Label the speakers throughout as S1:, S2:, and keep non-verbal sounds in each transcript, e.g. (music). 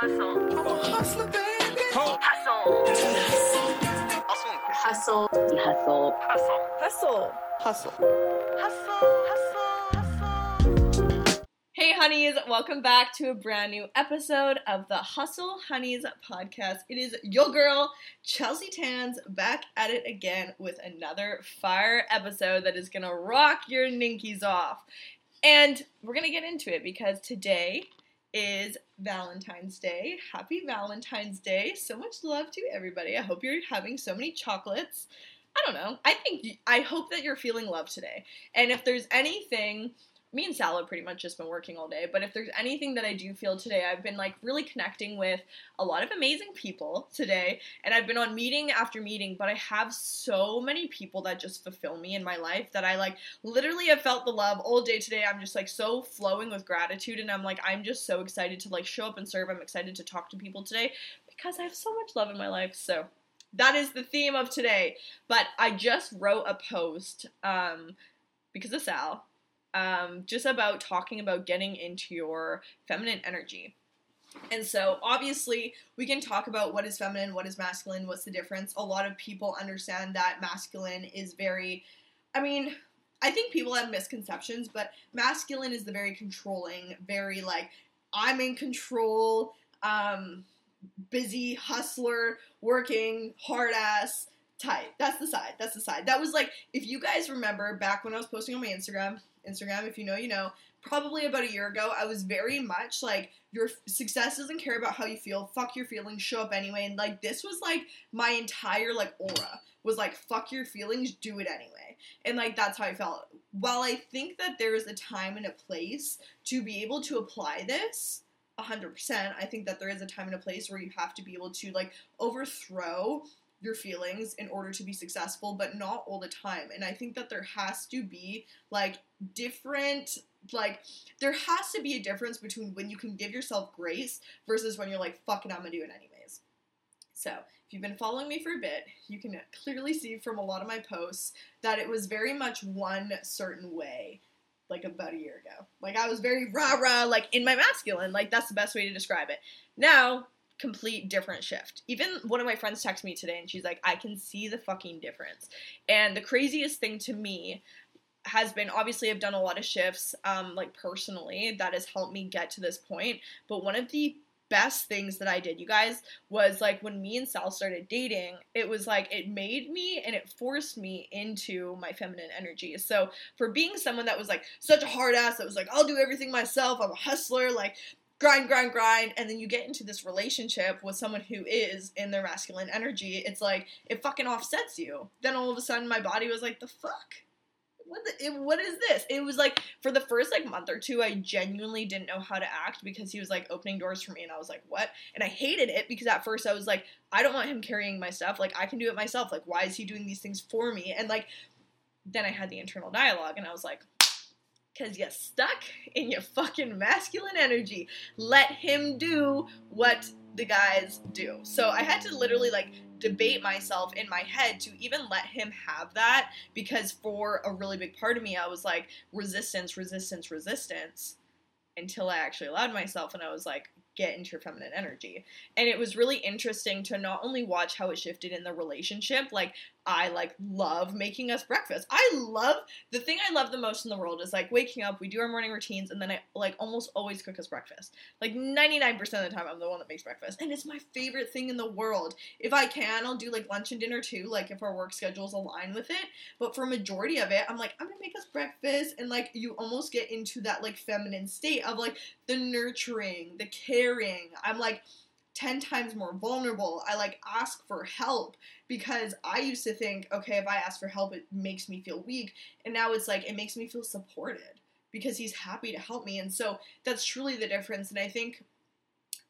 S1: Hustle.
S2: I'm a hustler, baby.
S1: Hustle.
S3: Hustle. Hustle.
S1: Hustle.
S4: Hustle. Hustle.
S1: Hustle. Hustle. Hustle.
S4: Hey, honeys, welcome back to a brand new episode of the Hustle Honeys podcast. It is your girl, Chelsea Tans, back at it again with another fire episode that is gonna rock your ninkies off. And we're gonna get into it because today is Valentine's Day. Happy Valentine's Day. So much love to everybody. I hope you're having so many chocolates. I don't know. I think I hope that you're feeling love today. And if there's anything me and Sal have pretty much just been working all day, but if there's anything that I do feel today, I've been like really connecting with a lot of amazing people today, and I've been on meeting after meeting, but I have so many people that just fulfill me in my life that I like literally have felt the love all day today. I'm just like so flowing with gratitude, and I'm like, I'm just so excited to like show up and serve. I'm excited to talk to people today because I have so much love in my life. So that is the theme of today. But I just wrote a post um, because of Sal um, just about talking about getting into your feminine energy. And so, obviously, we can talk about what is feminine, what is masculine, what's the difference. A lot of people understand that masculine is very, I mean, I think people have misconceptions, but masculine is the very controlling, very like, I'm in control, um, busy hustler, working, hard ass type. That's the side. That's the side. That was like, if you guys remember back when I was posting on my Instagram, Instagram, if you know, you know, probably about a year ago, I was very much like, your success doesn't care about how you feel. Fuck your feelings, show up anyway. And like, this was like my entire like aura was like, fuck your feelings, do it anyway. And like, that's how I felt. While I think that there is a time and a place to be able to apply this, 100%, I think that there is a time and a place where you have to be able to like overthrow your feelings in order to be successful, but not all the time. And I think that there has to be like different like there has to be a difference between when you can give yourself grace versus when you're like fuck it, I'm gonna do it anyways. So if you've been following me for a bit, you can clearly see from a lot of my posts that it was very much one certain way like about a year ago. Like I was very rah rah, like in my masculine. Like that's the best way to describe it. Now complete different shift. Even one of my friends texted me today and she's like, I can see the fucking difference. And the craziest thing to me has been obviously I've done a lot of shifts, um, like personally, that has helped me get to this point. But one of the best things that I did, you guys, was like when me and Sal started dating, it was like it made me and it forced me into my feminine energy. So for being someone that was like such a hard ass, that was like, I'll do everything myself, I'm a hustler, like grind, grind, grind, and then you get into this relationship with someone who is in their masculine energy, it's like it fucking offsets you. Then all of a sudden, my body was like, the fuck. What, the, it, what is this? It was like for the first like month or two, I genuinely didn't know how to act because he was like opening doors for me, and I was like, "What?" And I hated it because at first I was like, "I don't want him carrying my stuff. Like I can do it myself. Like why is he doing these things for me?" And like then I had the internal dialogue, and I was like, because you're stuck in your fucking masculine energy. Let him do what the guys do. So I had to literally like debate myself in my head to even let him have that because for a really big part of me, I was like, resistance, resistance, resistance until I actually allowed myself and I was like, get into your feminine energy. And it was really interesting to not only watch how it shifted in the relationship, like I like love making us breakfast. I love the thing I love the most in the world is like waking up, we do our morning routines, and then I like almost always cook us breakfast. Like 99% of the time, I'm the one that makes breakfast. And it's my favorite thing in the world. If I can, I'll do like lunch and dinner too, like if our work schedules align with it. But for majority of it, I'm like, I'm gonna make us breakfast. And like you almost get into that like feminine state of like the nurturing, the caring. I'm like, 10 times more vulnerable. I like ask for help because I used to think, okay, if I ask for help, it makes me feel weak. And now it's like, it makes me feel supported because he's happy to help me. And so that's truly the difference. And I think.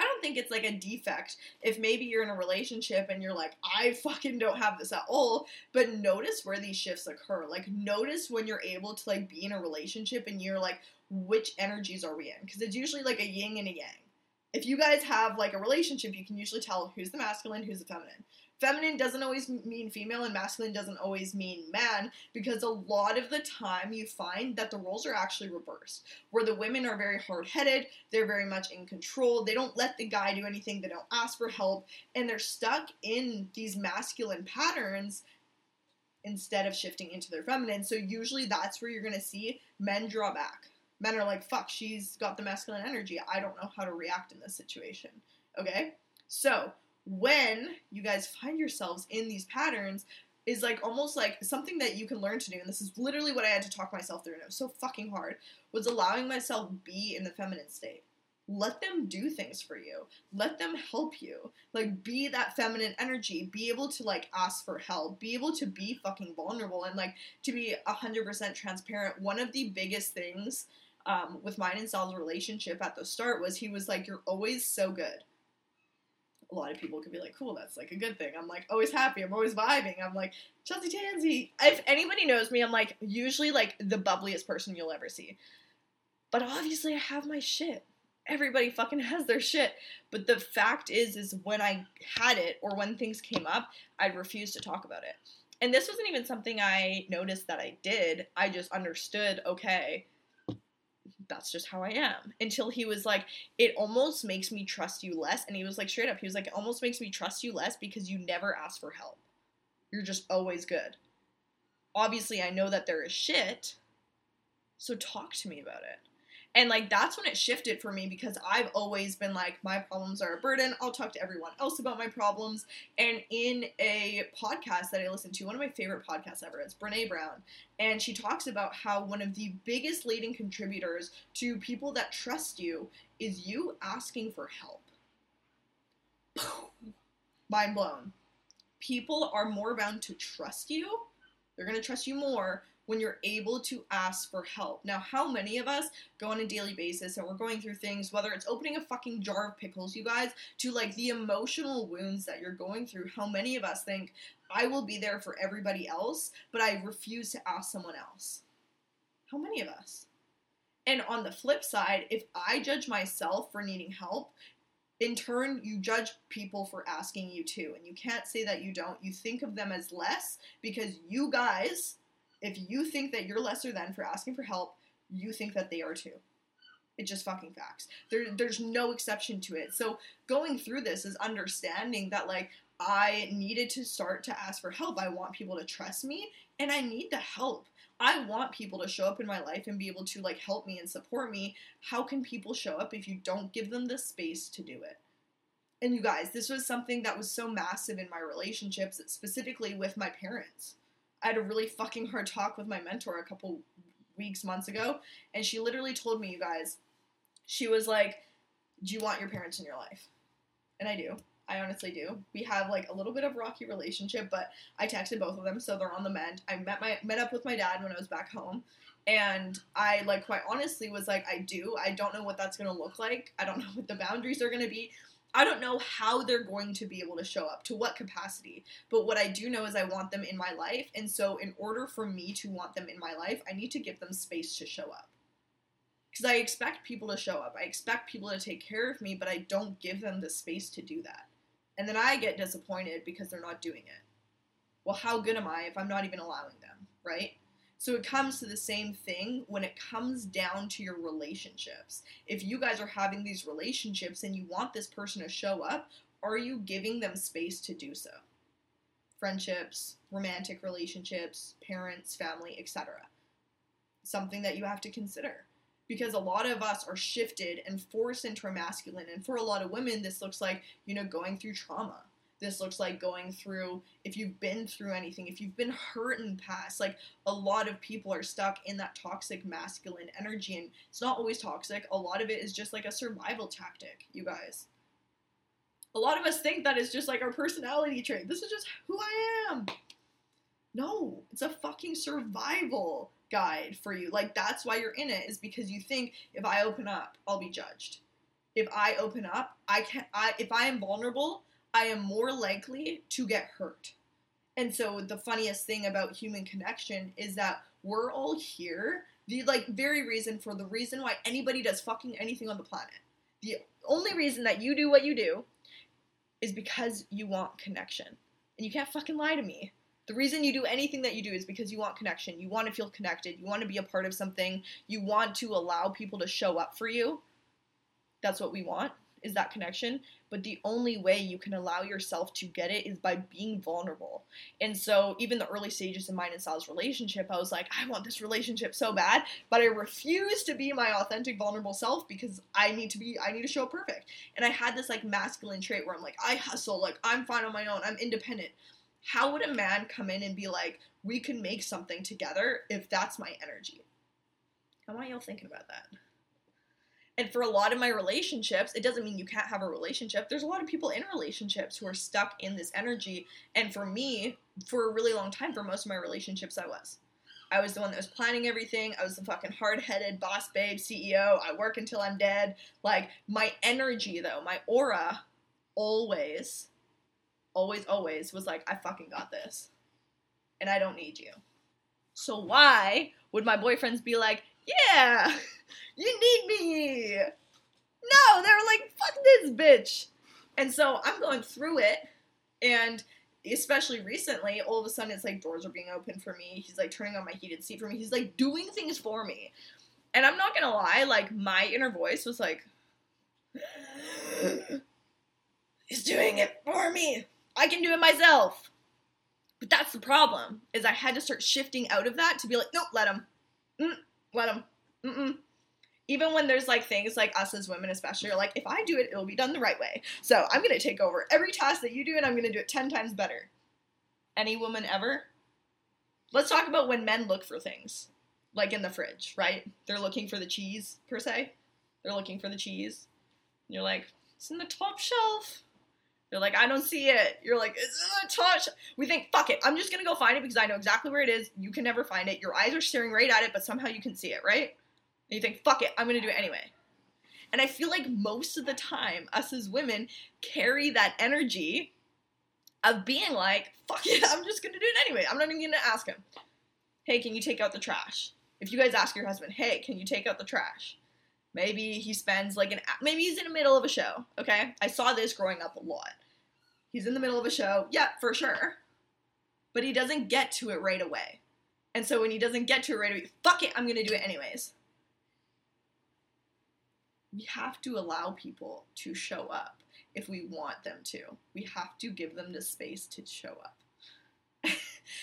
S4: I don't think it's like a defect if maybe you're in a relationship and you're like, I fucking don't have this at all. But notice where these shifts occur. Like, notice when you're able to like be in a relationship and you're like, which energies are we in? Because it's usually like a yin and a yang if you guys have like a relationship, you can usually tell who's the masculine, who's the feminine. Feminine doesn't always mean female, and masculine doesn't always mean man, because a lot of the time you find that the roles are actually reversed, where the women are very hard headed, they're very much in control, they don't let the guy do anything, they don't ask for help, and they're stuck in these masculine patterns instead of shifting into their feminine. So usually that's where you're gonna see men draw back. Men are like, fuck, she's got the masculine energy. I don't know how to react in this situation. Okay? So when you guys find yourselves in these patterns, is like almost like something that you can learn to do, and this is literally what I had to talk myself through, and it was so fucking hard, was allowing myself be in the feminine state. Let them do things for you. Let them help you. Like be that feminine energy. Be able to like ask for help. Be able to be fucking vulnerable and like to be 100% transparent. One of the biggest things um, with mine and Sal's relationship at the start was he was like, You're always so good. A lot of people could be like, Cool, that's like a good thing. I'm like, always happy. I'm always vibing. I'm like, Chelsea Tansy. If anybody knows me, I'm like, usually like the bubbliest person you'll ever see. But obviously, I have my shit. Everybody fucking has their shit. But the fact is, is when I had it or when things came up, I'd refuse to talk about it. And this wasn't even something I noticed that I did. I just understood, okay, that's just how I am. Until he was like, it almost makes me trust you less. And he was like, straight up, he was like, it almost makes me trust you less because you never ask for help. You're just always good. Obviously, I know that there is shit, so talk to me about it. And like that's when it shifted for me because I've always been like, my problems are a burden. I'll talk to everyone else about my problems. And in a podcast that I listened to, one of my favorite podcasts ever, it's Brene Brown. And she talks about how one of the biggest leading contributors to people that trust you is you asking for help. Mind blown. People are more bound to trust you. They're going to trust you more when you're able to ask for help. Now, how many of us go on a daily basis and we're going through things, whether it's opening a fucking jar of pickles, you guys, to like the emotional wounds that you're going through? How many of us think, I will be there for everybody else, but I refuse to ask someone else? How many of us? And on the flip side, if I judge myself for needing help, in turn, you judge people for asking you too. And you can't say that you don't. You think of them as less because you guys if you think that you're lesser than for asking for help, you think that they are too. It's just fucking facts. There, there's no exception to it. So going through this is understanding that like I needed to start to ask for help. I want people to trust me, and I need the help. I want people to show up in my life and be able to like help me and support me. How can people show up if you don't give them the space to do it? And you guys, this was something that was so massive in my relationships, specifically with my parents. I had a really fucking hard talk with my mentor a couple weeks, months ago, and she literally told me, you guys, she was like, Do you want your parents in your life? And I do. I honestly do. We have like a little bit of rocky relationship, but I texted both of them, so they're on the mend. I met my met up with my dad when I was back home, and I like quite honestly was like, I do. I don't know what that's gonna look like. I don't (laughs) know what the boundaries are gonna be. I don't know how they're going to be able to show up, to what capacity. But what I do know is I want them in my life. And so, in order for me to want them in my life, I need to give them space to show up. Because I expect people to show up. I expect people to take care of me, but I don't give them the space to do that. And then I get disappointed because they're not doing it. Well, how good am I if I'm not even allowing them, right? So it comes to the same thing when it comes down to your relationships. If you guys are having these relationships and you want this person to show up, are you giving them space to do so? Friendships, romantic relationships, parents, family, etc. Something that you have to consider. Because a lot of us are shifted and forced into a masculine. And for a lot of women, this looks like, you know, going through trauma this looks like going through if you've been through anything if you've been hurt in the past like a lot of people are stuck in that toxic masculine energy and it's not always toxic. A lot of it is just like a survival tactic you guys. A lot of us think that is just like our personality trait. This is just who i am. No it's a fucking survival guide for you. Like that's why you're in it is because you think if i open up i'll be judged. If i open up i can i if i am vulnerable I am more likely to get hurt. And so the funniest thing about human connection is that we're all here. The like very reason for the reason why anybody does fucking anything on the planet. The only reason that you do what you do is because you want connection. And you can't fucking lie to me. The reason you do anything that you do is because you want connection. You want to feel connected. You want to be a part of something. You want to allow people to show up for you. That's what we want, is that connection. But the only way you can allow yourself to get it is by being vulnerable. And so, even the early stages of mine and Sal's relationship, I was like, I want this relationship so bad, but I refuse to be my authentic, vulnerable self because I need to be, I need to show perfect. And I had this like masculine trait where I'm like, I hustle, like, I'm fine on my own, I'm independent. How would a man come in and be like, we can make something together if that's my energy? I want y'all thinking about that. And for a lot of my relationships, it doesn't mean you can't have a relationship. There's a lot of people in relationships who are stuck in this energy. And for me, for a really long time, for most of my relationships, I was. I was the one that was planning everything. I was the fucking hard headed boss babe CEO. I work until I'm dead. Like, my energy, though, my aura, always, always, always was like, I fucking got this. And I don't need you. So, why would my boyfriends be like, yeah, you need me? No, they were like, fuck this bitch. And so I'm going through it, and especially recently, all of a sudden it's like doors are being opened for me. He's like turning on my heated seat for me. He's like doing things for me. And I'm not gonna lie, like my inner voice was like, (gasps) He's doing it for me. I can do it myself. But that's the problem, is I had to start shifting out of that to be like, nope, let him. Mm, let him. Mm-mm. Even when there's like things like us as women, especially, are like, if I do it, it'll be done the right way. So I'm gonna take over every task that you do and I'm gonna do it 10 times better. Any woman ever? Let's talk about when men look for things, like in the fridge, right? They're looking for the cheese, per se. They're looking for the cheese. And you're like, it's in the top shelf. They're like, I don't see it. You're like, it's in the top shelf. We think, fuck it. I'm just gonna go find it because I know exactly where it is. You can never find it. Your eyes are staring right at it, but somehow you can see it, right? And you think, fuck it, I'm gonna do it anyway. And I feel like most of the time, us as women carry that energy of being like, fuck it, (laughs) I'm just gonna do it anyway. I'm not even gonna ask him, hey, can you take out the trash? If you guys ask your husband, hey, can you take out the trash? Maybe he spends like an maybe he's in the middle of a show, okay? I saw this growing up a lot. He's in the middle of a show, yeah, for sure. But he doesn't get to it right away. And so when he doesn't get to it right away, fuck it, I'm gonna do it anyways. We have to allow people to show up if we want them to. We have to give them the space to show up. (laughs)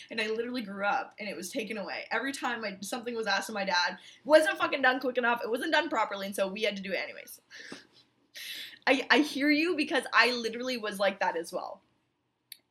S4: and I literally grew up and it was taken away. Every time I, something was asked of my dad, It wasn't fucking done quick enough, it wasn't done properly, and so we had to do it anyways. I, I hear you because I literally was like that as well.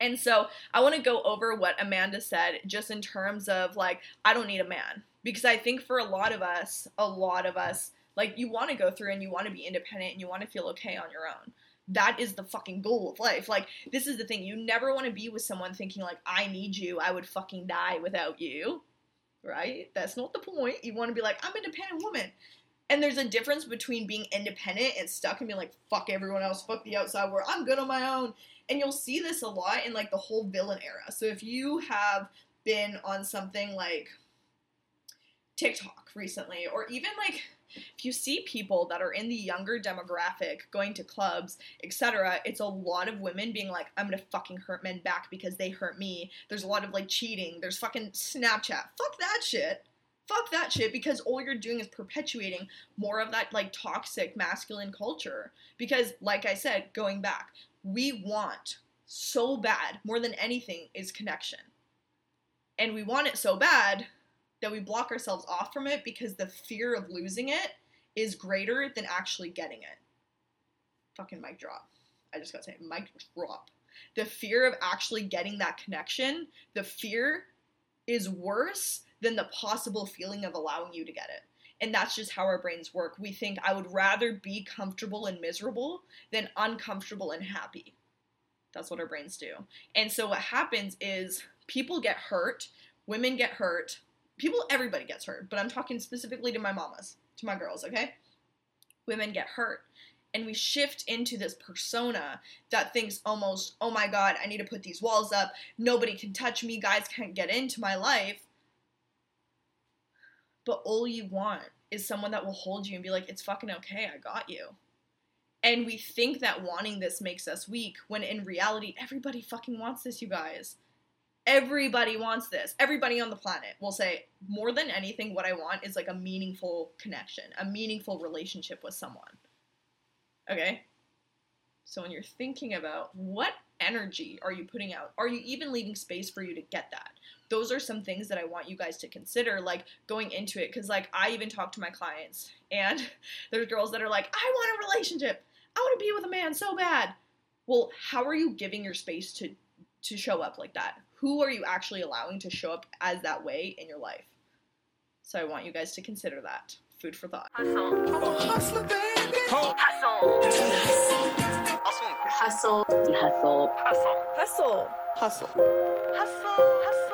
S4: And so I want to go over what Amanda said just in terms of like, I don't need a man. Because I think for a lot of us, a lot of us, like, you want to go through and you want to be independent and you want to feel okay on your own. That is the fucking goal of life. Like, this is the thing. You never want to be with someone thinking, like, I need you. I would fucking die without you. Right? That's not the point. You want to be like, I'm an independent woman. And there's a difference between being independent and stuck and being like, fuck everyone else, fuck the outside world, I'm good on my own. And you'll see this a lot in like the whole villain era. So if you have been on something like TikTok recently, or even like if you see people that are in the younger demographic going to clubs, etc., it's a lot of women being like, I'm gonna fucking hurt men back because they hurt me. There's a lot of like cheating. There's fucking Snapchat. Fuck that shit. Fuck that shit because all you're doing is perpetuating more of that like toxic masculine culture. Because, like I said, going back, we want so bad, more than anything, is connection. And we want it so bad that we block ourselves off from it because the fear of losing it is greater than actually getting it. Fucking mic drop. I just gotta say, mic drop. The fear of actually getting that connection, the fear is worse than the possible feeling of allowing you to get it. And that's just how our brains work. We think I would rather be comfortable and miserable than uncomfortable and happy. That's what our brains do. And so what happens is people get hurt, women get hurt, people, everybody gets hurt, but I'm talking specifically to my mamas, to my girls, okay? Women get hurt. And we shift into this persona that thinks almost, oh my God, I need to put these walls up. Nobody can touch me. Guys can't get into my life. But all you want is someone that will hold you and be like, it's fucking okay. I got you. And we think that wanting this makes us weak when in reality, everybody fucking wants this, you guys. Everybody wants this. Everybody on the planet will say, more than anything, what I want is like a meaningful connection, a meaningful relationship with someone. Okay? So when you're thinking about what energy are you putting out, are you even leaving space for you to get that? Those are some things that I want you guys to consider, like going into it. Because, like, I even talk to my clients, and (laughs) there's girls that are like, I want a relationship. I want to be with a man so bad. Well, how are you giving your space to to show up like that? Who are you actually allowing to show up as that way in your life? So I want you guys to consider that. Food for thought.
S1: Hustle.
S2: I'm a.
S1: Hustle.
S3: hustle,
S1: Hustle.
S3: hustle,
S1: Hustle.
S4: Hustle. Hustle.
S1: Hustle. Hustle.